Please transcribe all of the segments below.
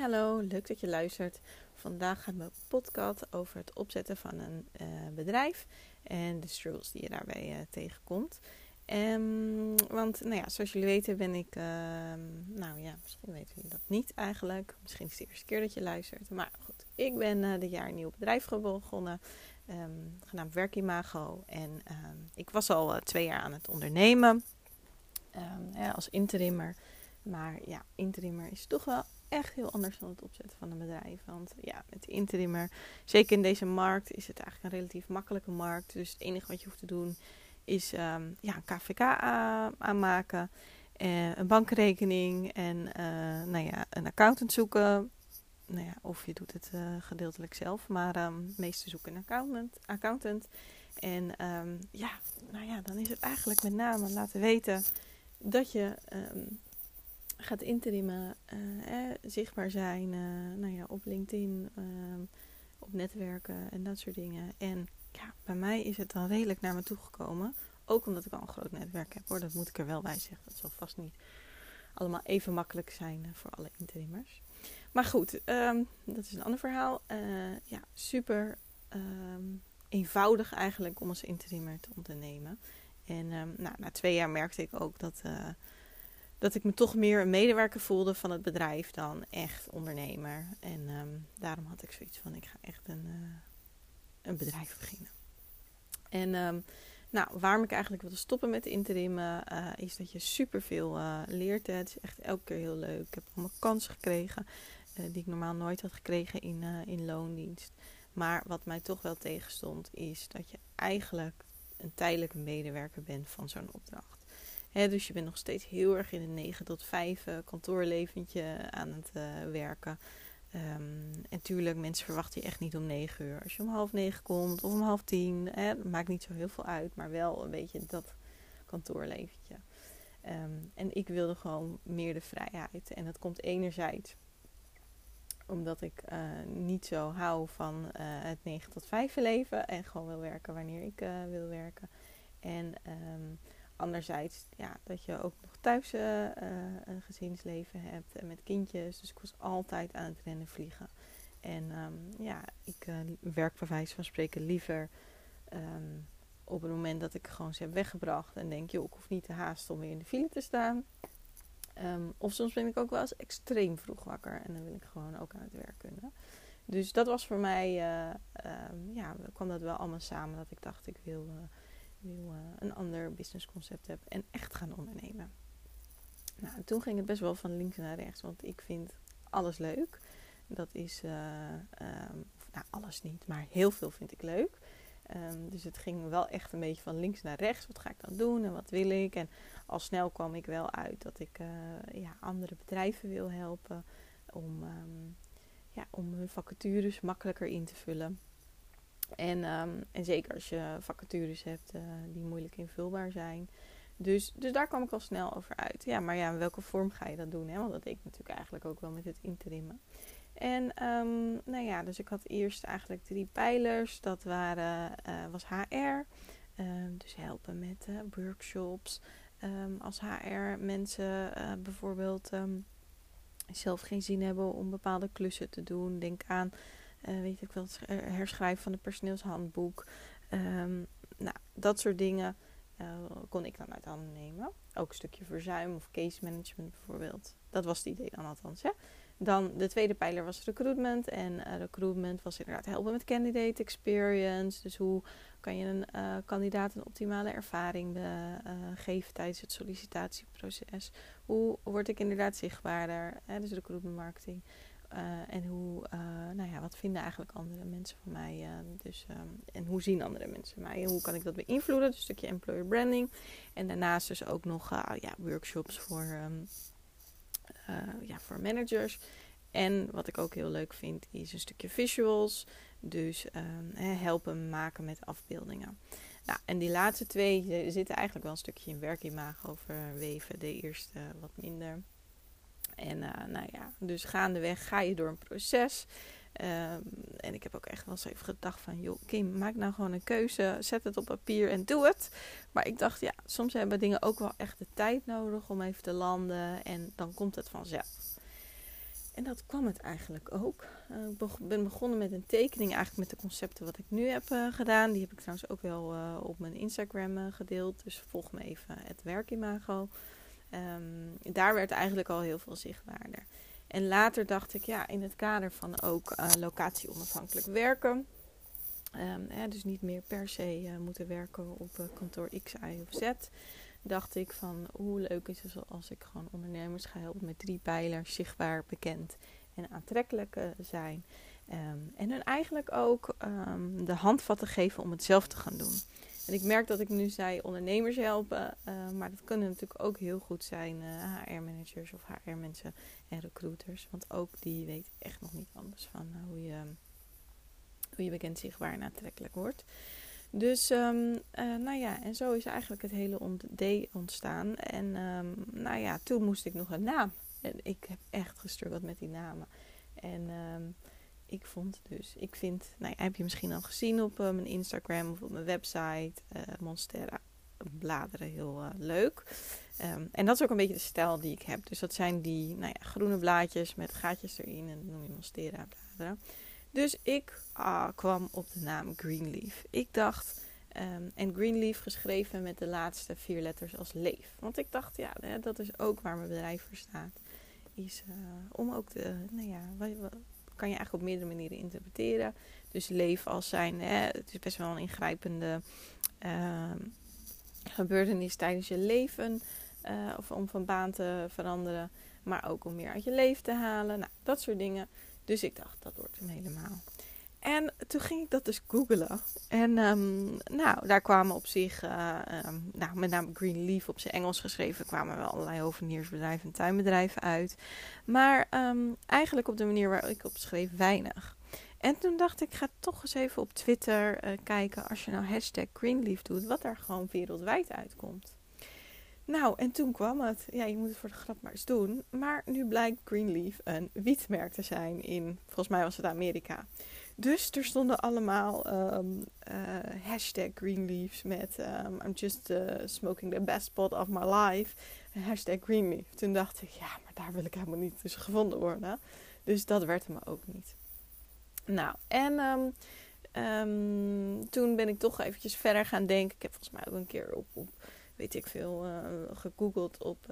Hallo, leuk dat je luistert. Vandaag gaat mijn podcast over het opzetten van een uh, bedrijf en de struggles die je daarbij uh, tegenkomt. Um, want, nou ja, zoals jullie weten ben ik, uh, nou ja, misschien weten jullie dat niet eigenlijk. Misschien is het de eerste keer dat je luistert. Maar goed, ik ben uh, dit jaar een nieuw bedrijf begonnen, um, genaamd Werkimago. En um, ik was al twee jaar aan het ondernemen ja, als interimmer. Maar ja, interimmer is toch wel echt heel anders dan het opzetten van een bedrijf. Want ja, met interimmer, zeker in deze markt, is het eigenlijk een relatief makkelijke markt. Dus het enige wat je hoeft te doen is um, ja, een KVK aanmaken, uh, een bankrekening en uh, nou ja, een accountant zoeken. Nou ja, of je doet het uh, gedeeltelijk zelf, maar um, de meeste zoeken een accountant. accountant. En um, ja, nou ja, dan is het eigenlijk met name laten weten dat je gaat interimmen, eh, zichtbaar zijn, uh, nou ja, op LinkedIn, uh, op netwerken en dat soort dingen. En ja, bij mij is het dan redelijk naar me toe gekomen. Ook omdat ik al een groot netwerk heb hoor, dat moet ik er wel bij zeggen. Dat zal vast niet allemaal even makkelijk zijn eh, voor alle interimmers. Maar goed, um, dat is een ander verhaal. ja, super um, eenvoudig eigenlijk om als interimmer te ondernemen. En nou, na twee jaar merkte ik ook dat dat ik me toch meer een medewerker voelde van het bedrijf dan echt ondernemer. En um, daarom had ik zoiets van: ik ga echt een, uh, een bedrijf beginnen. En um, nou, waarom ik eigenlijk wilde stoppen met interimmen, uh, is dat je superveel uh, leert. Het is echt elke keer heel leuk. Ik heb allemaal kansen gekregen die ik normaal nooit had gekregen in, in loondienst. Maar wat mij toch wel tegenstond, is dat je eigenlijk een tijdelijke medewerker bent van zo'n opdracht dus je bent nog steeds heel erg in een 9 tot 5 uh, kantoorleventje aan het uh, werken. Um, en tuurlijk, mensen verwachten je echt niet om 9 uur. Als je om half 9 komt of om half 10, hè, maakt niet zo heel veel uit, maar wel een beetje dat kantoorleventje. Um, en ik wilde gewoon meer de vrijheid. En dat komt enerzijds omdat ik uh, niet zo hou van het 9 tot 5 leven en gewoon wil werken wanneer ik wil werken. En um, anderzijds, ja, dat je ook nog thuis uh, een gezinsleven hebt en met kindjes. Dus ik was altijd aan het rennen vliegen. En um, ja, ik uh, werk bij wijze van spreken liever um, op het moment dat ik gewoon ze heb weggebracht. En denk, joh, ik hoef niet te haasten om weer in de file te staan. Um, of soms ben ik ook wel eens extreem vroeg wakker. En dan wil ik gewoon ook aan het werk kunnen. Dus dat was voor mij, uh, ja, kwam dat wel allemaal samen. Dat ik dacht, ik wil uh, een ander businessconcept heb en echt gaan ondernemen. Nou, toen ging het best wel van links naar rechts, want ik vind alles leuk. Dat is, uh, um, nou alles niet, maar heel veel vind ik leuk. Um, dus het ging wel echt een beetje van links naar rechts. Wat ga ik dan doen en wat wil ik? En al snel kwam ik wel uit dat ik uh, ja, andere bedrijven wil helpen om, um, ja, om hun vacatures makkelijker in te vullen. En, um, en zeker als je vacatures hebt uh, die moeilijk invulbaar zijn. Dus, dus daar kwam ik al snel over uit. Ja, maar ja, in welke vorm ga je dat doen? Hè? Want dat deed ik natuurlijk eigenlijk ook wel met het interimmen. En um, nou ja, dus ik had eerst eigenlijk drie pijlers. Dat waren, uh, was HR. Ehm, dus helpen met uh, workshops. als HR mensen bijvoorbeeld zelf geen zin hebben om bepaalde klussen te doen. Denk aan uh, weet ik wel, het herschrijven van het personeelshandboek. Um, nou, dat soort dingen kon ik dan uit handen nemen. Ook een stukje verzuim of case management bijvoorbeeld. Dat was het idee dan althans. Hè? Dan de tweede pijler was recruitment. En uh, recruitment was inderdaad helpen met candidate experience. Dus hoe kan je een kandidaat een optimale ervaring geven tijdens het sollicitatieproces? Hoe word ik inderdaad zichtbaarder? Hè? Dus recruitment marketing en hoe, nou ja, wat vinden eigenlijk andere mensen van mij? dus, ehm, en hoe zien andere mensen mij? En hoe kan ik dat beïnvloeden? Dus een stukje employer branding. En daarnaast dus ook nog ja, workshops voor, um, ja, voor managers. En wat ik ook heel leuk vind, is een stukje visuals. Dus um, helpen maken met afbeeldingen. Nou, en die laatste twee zitten eigenlijk wel een stukje in werkimago verweven. De eerste wat minder. En uh, nou ja, dus gaandeweg ga je door een proces. Um, en ik heb ook echt wel eens even gedacht van... joh, Kim, maak nou gewoon een keuze. Zet het op papier en doe het. Maar ik dacht, ja, soms hebben dingen ook wel echt de tijd nodig om even te landen. En dan komt het vanzelf. En dat kwam het eigenlijk ook. Uh, ik ben begonnen met een tekening, eigenlijk met de concepten wat ik nu heb uh, gedaan. Die heb ik trouwens ook wel op mijn Instagram gedeeld. Dus volg me even het werkimago. Um, daar werd eigenlijk al heel veel zichtbaarder. En later dacht ik, ja, in het kader van ook locatie onafhankelijk werken. Hè, dus niet meer per se moeten werken op kantoor X, Y of Z dacht ik van hoe leuk is het als ik gewoon ondernemers ga helpen met drie pijlers, zichtbaar, bekend en aantrekkelijk zijn. Um, en hun eigenlijk ook de handvatten geven om het zelf te gaan doen. En ik merk dat ik nu zei ondernemers helpen, uh, maar dat kunnen natuurlijk ook heel goed zijn uh, eh, HR-managers of HR-mensen en recruiters. Want ook die weten echt nog niet anders van hoe, je, hoe je bekend, zichtbaar en aantrekkelijk wordt. Dus um, nou ja, en zo is eigenlijk het hele D ontstaan. En um, nou ja, toen moest ik nog een naam. En ik heb echt gestruggeld met die namen. En um, ik vond dus, ik vind, nou heb je misschien al gezien op uh, mijn Instagram of op mijn website, uh, Monstera bladeren heel uh, leuk. en dat is ook een beetje de stijl die ik heb. Dus dat zijn die nou ja, groene blaadjes met gaatjes erin en dat noem je Monstera bladeren. Dus ik ah, kwam op de naam Greenleaf. Ik dacht, um, en Greenleaf geschreven met de laatste vier letters als leef. Want ik dacht, ja, dat is ook waar mijn bedrijf voor staat. Is om ook de, nou ja, wat, wat, kan je eigenlijk op meerdere manieren interpreteren. Dus leef als zijn, hè, het is best wel een ingrijpende uh, gebeurtenis tijdens je leven. Uh, of om van baan te veranderen. Maar ook om meer uit je leven te halen. Nou, dat soort dingen. Dus ik dacht, dat wordt hem helemaal. En toen ging ik dat dus googlen. En um, nou, daar kwamen op zich, uh, um, nou, met name Greenleaf op zijn Engels geschreven, kwamen wel allerlei hoveniersbedrijven en tuinbedrijven uit. Maar um, eigenlijk op de manier waar ik op schreef, weinig. En toen dacht ik, ga toch eens even op Twitter uh, kijken, als je nou hashtag Greenleaf doet, wat er gewoon wereldwijd uitkomt. Nou, en toen kwam het. Ja, je moet het voor de grap maar eens doen. Maar nu blijkt Greenleaf een wietmerk te zijn in, volgens mij was het Amerika. Dus er stonden allemaal um, uh, hashtag Greenleafs met um, I'm just uh, smoking the best pot of my life. Hashtag Greenleaf. Toen dacht ik, ja, maar daar wil ik helemaal niet tussen gevonden worden. Dus dat werd me ook niet. Nou, en um, toen ben ik toch eventjes verder gaan denken. Ik heb volgens mij ook een keer op, weet ik veel, uh, gegoogeld op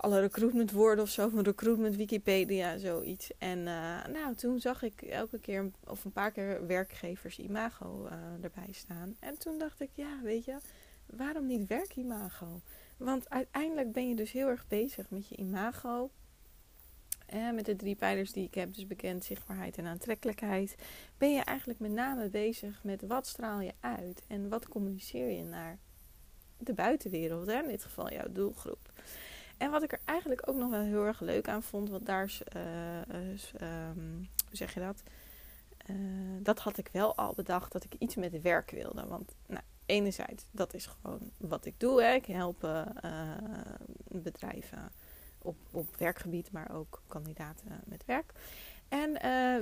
alle recruitment woorden of zo, van recruitment Wikipedia, zoiets. En uh, nou, toen zag ik elke keer of een paar keer werkgevers imago erbij staan. En toen dacht ik, ja, weet je, waarom niet werkimago? Want uiteindelijk ben je dus heel erg bezig met je imago. En met de drie pijlers die ik heb, dus bekend, zichtbaarheid en aantrekkelijkheid, ben je eigenlijk met name bezig met wat straal je uit en wat communiceer je naar de buitenwereld, hè? in dit geval jouw doelgroep. En wat ik er eigenlijk ook nog wel heel erg leuk aan vond, want daar is, uh, hoe zeg je dat? Uh, dat had ik wel al bedacht dat ik iets met werk wilde. Want nou, enerzijds, dat is gewoon wat ik doe. Hè. Ik help bedrijven op, op werkgebied, maar ook kandidaten met werk. En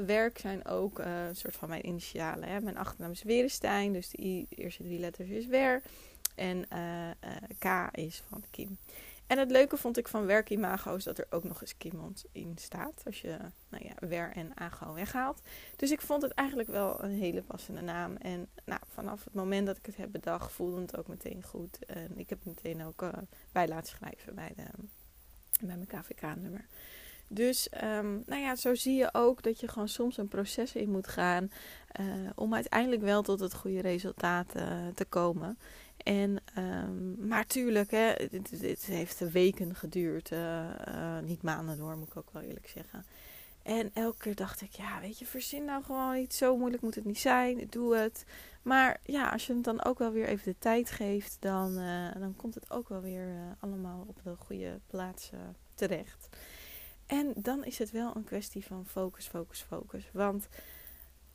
werk zijn ook een soort van mijn initialen. Hè. Mijn achternaam is Werenstein, dus de eerste drie letters is Wer. En K is van Kim. En het leuke vond ik van werkimago is dat er ook nog eens Kim in staat. Als je nou ja, wer en ago weghaalt. Dus ik vond het eigenlijk wel een hele passende naam. En nou, vanaf het moment dat ik het heb bedacht voelde het ook meteen goed. En ik heb het meteen ook uh, bij laten schrijven bij, de, bij mijn KVK-nummer. Dus um, nou ja, zo zie je ook dat je gewoon soms een proces in moet gaan uh, om uiteindelijk wel tot het goede resultaat uh, te komen. En, um, maar tuurlijk, hè, heeft weken geduurd. Uh, uh, niet maanden door, moet ik ook wel eerlijk zeggen. En elke keer dacht ik, ja, weet je, verzin nou gewoon iets. Zo moeilijk moet het niet zijn. Doe het. Maar ja, als je het dan ook wel weer even de tijd geeft, dan, uh, dan komt het ook wel weer allemaal op de goede plaats terecht. En dan is het wel een kwestie van focus, focus, focus. Want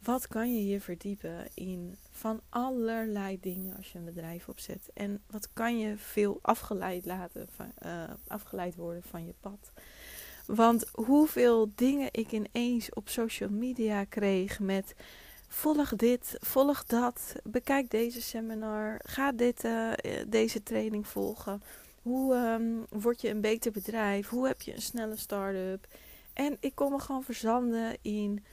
wat kan je je verdiepen in van allerlei dingen als je een bedrijf opzet? En wat kan je veel afgeleid, laten van, afgeleid worden van je pad? Want hoeveel dingen ik ineens op social media kreeg met volg dit, volg dat, bekijk deze seminar, ga dit, uh, deze training volgen. Hoe um, word je een beter bedrijf? Hoe heb je een snelle start-up? En ik kon me gewoon verzanden in,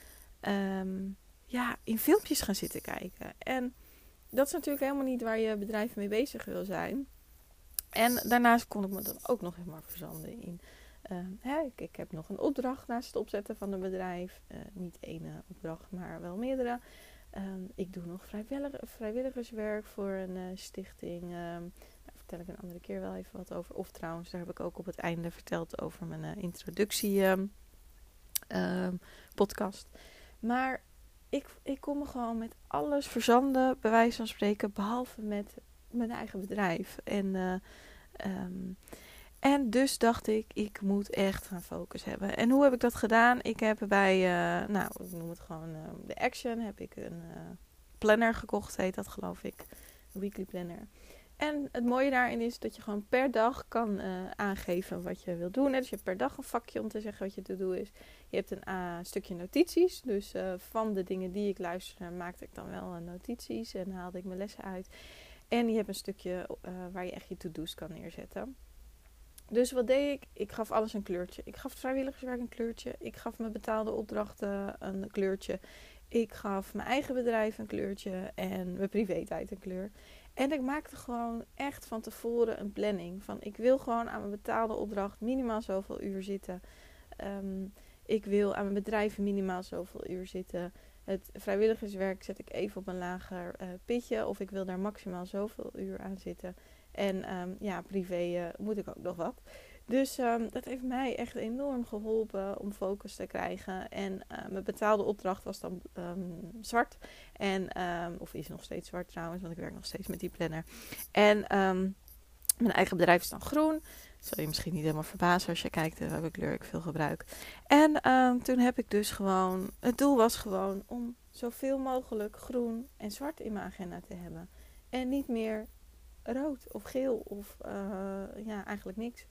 um, ja, in filmpjes gaan zitten kijken. En dat is natuurlijk helemaal niet waar je bedrijf mee bezig wil zijn. En daarnaast kon ik me dan ook nog helemaal verzanden in uh, hè, ik, heb nog een opdracht naast het opzetten van een bedrijf. Uh, niet één opdracht, maar wel meerdere. Uh, ik doe nog vrijwilliger, vrijwilligerswerk voor een uh, stichting. Ehm, daar vertel ik een andere keer wel even wat over. Of trouwens, daar heb ik ook op het einde verteld over mijn eh, introductie ehm, podcast. Maar ik, ik kom me gewoon met alles verzanden, bij wijze van spreken, behalve met mijn eigen bedrijf. En um, en dus dacht ik, ik moet echt gaan focus hebben. En hoe heb ik dat gedaan? Ik heb bij, uh, nou, ik noem het gewoon de Action, heb ik een planner gekocht, heet dat geloof ik. Een weekly planner. En het mooie daarin is dat je gewoon per dag kan aangeven wat je wil doen. Dus je hebt per dag een vakje om te zeggen wat je te doen is. Je hebt een stukje notities. Dus van de dingen die ik luisterde maakte ik dan wel notities en haalde ik mijn lessen uit. En je hebt een stukje waar je echt je to-do's kan neerzetten. Dus wat deed ik? Ik gaf alles een kleurtje. Ik gaf vrijwilligerswerk een kleurtje. Ik gaf mijn betaalde opdrachten een kleurtje. Ik gaf mijn eigen bedrijf een kleurtje en mijn privé-tijd een kleur. En ik maakte gewoon echt van tevoren een planning. Van ik wil gewoon aan mijn betaalde opdracht minimaal zoveel uur zitten. Um, ik wil aan mijn bedrijf minimaal zoveel uur zitten. Het vrijwilligerswerk zet ik even op een lager uh, pitje. Of ik wil daar maximaal zoveel uur aan zitten. En um, ja, privé uh, moet ik ook nog wat. Dus um, dat heeft mij echt enorm geholpen om focus te krijgen. En uh, mijn betaalde opdracht was dan um, zwart. En, of is nog steeds zwart trouwens, want ik werk nog steeds met die planner. En mijn eigen bedrijf is dan groen. Zal je misschien niet helemaal verbazen als je kijkt uh, welke kleur ik veel gebruik. En toen heb ik dus gewoon, het doel was gewoon om zoveel mogelijk groen en zwart in mijn agenda te hebben. En niet meer rood of geel of uh, ja, eigenlijk niks.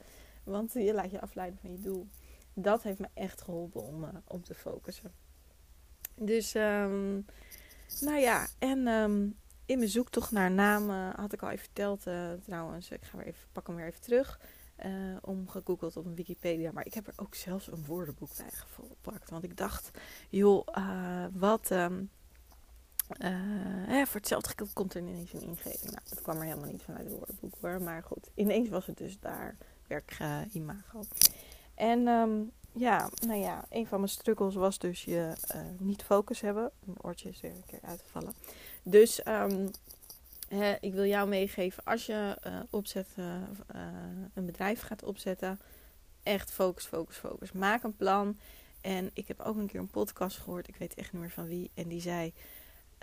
Want je laat je afleiden van je doel. Dat heeft me echt geholpen om, uh, om te focussen. Dus, um, nou ja, en um, in mijn zoektocht naar namen had ik al even verteld uh, trouwens. Ik ga weer even, pak hem weer even terug. Uh, om gegoogeld op een Wikipedia. Maar ik heb er ook zelfs een woordenboek bij gepakt. Want ik dacht, joh, wat, um, uh, hè, voor hetzelfde geld komt er ineens een ingeving. Nou, dat kwam er helemaal niet vanuit het woordenboek hoor. Maar goed, ineens was het dus daar werkimago. En um, ja, nou ja, een van mijn struggles was dus je uh, niet focus hebben. Mijn oortje is weer een keer uitgevallen. Dus um, hè, ik wil jou meegeven, als je uh, opzet, een bedrijf gaat opzetten, echt focus, focus, focus. Maak een plan. En ik heb ook een keer een podcast gehoord, ik weet echt niet meer van wie. En die zei,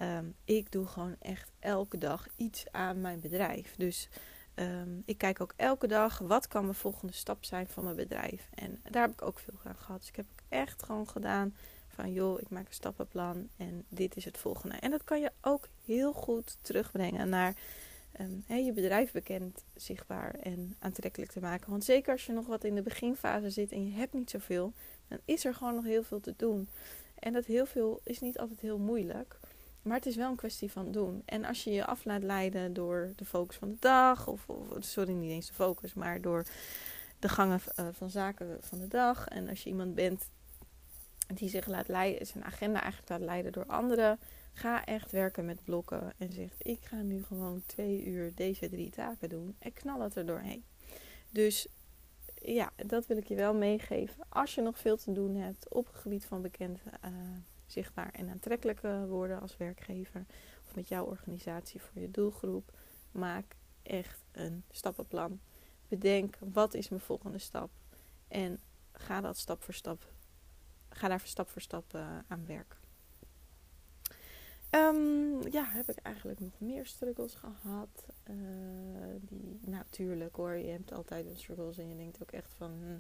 Um, ik doe gewoon echt elke dag iets aan mijn bedrijf. Dus um, ik kijk ook elke dag wat kan mijn volgende stap zijn van mijn bedrijf. En daar heb ik ook veel aan gehad. Dus ik heb echt gewoon gedaan van joh, ik maak een stappenplan en dit is het volgende. En dat kan je ook heel goed terugbrengen naar he, je bedrijf bekend, zichtbaar en aantrekkelijk te maken. Want zeker als je nog wat in de beginfase zit en je hebt niet zoveel, dan is er gewoon nog heel veel te doen. En dat heel veel is niet altijd heel moeilijk. Maar het is wel een kwestie van doen. En als je je af laat leiden door de focus van de dag, of, sorry, niet eens de focus, maar door de gangen uh, van zaken van de dag. En als je iemand bent die zich laat leiden, zijn agenda eigenlijk laat leiden door anderen, ga echt werken met blokken en zegt: Ik ga nu gewoon twee uur deze drie taken doen en knal het er doorheen. Dus ja, dat wil ik je wel meegeven. Als je nog veel te doen hebt op het gebied van bekend. Uh, zichtbaar en aantrekkelijk worden als werkgever of met jouw organisatie voor je doelgroep. Maak echt een stappenplan. Bedenk wat is mijn volgende stap en ga dat stap voor stap ga daar stap voor stap aan werk. Um, ja, heb ik eigenlijk nog meer struggles gehad? Uh, die, natuurlijk hoor, je hebt altijd een struggles en je denkt ook echt van, hm,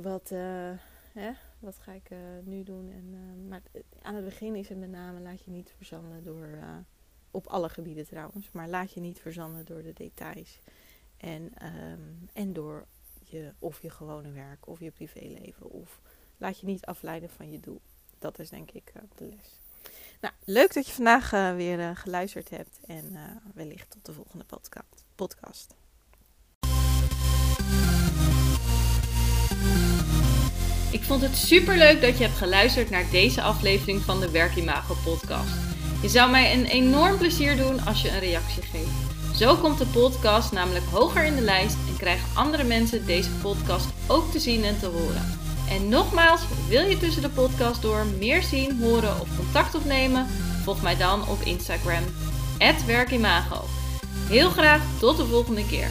wat, uh, hè, wat ga ik uh, nu doen? En, maar aan het begin is het met name, laat je niet verzanden door, op alle gebieden trouwens, maar laat je niet verzanden door de details. En, um, en door je, of je gewone werk, of je privéleven, of laat je niet afleiden van je doel. Dat is denk ik de les. Nou, leuk dat je vandaag weer geluisterd hebt en wellicht tot de volgende podcast. Vond het super leuk dat je hebt geluisterd naar deze aflevering van de Werkimago podcast. Je zou mij een enorm plezier doen als je een reactie geeft. Zo komt de podcast namelijk hoger in de lijst en krijgen andere mensen deze podcast ook te zien en te horen. En nogmaals, wil je tussen de podcast door meer zien, horen of contact opnemen? Volg mij dan op Instagram, werkimago. Heel graag tot de volgende keer.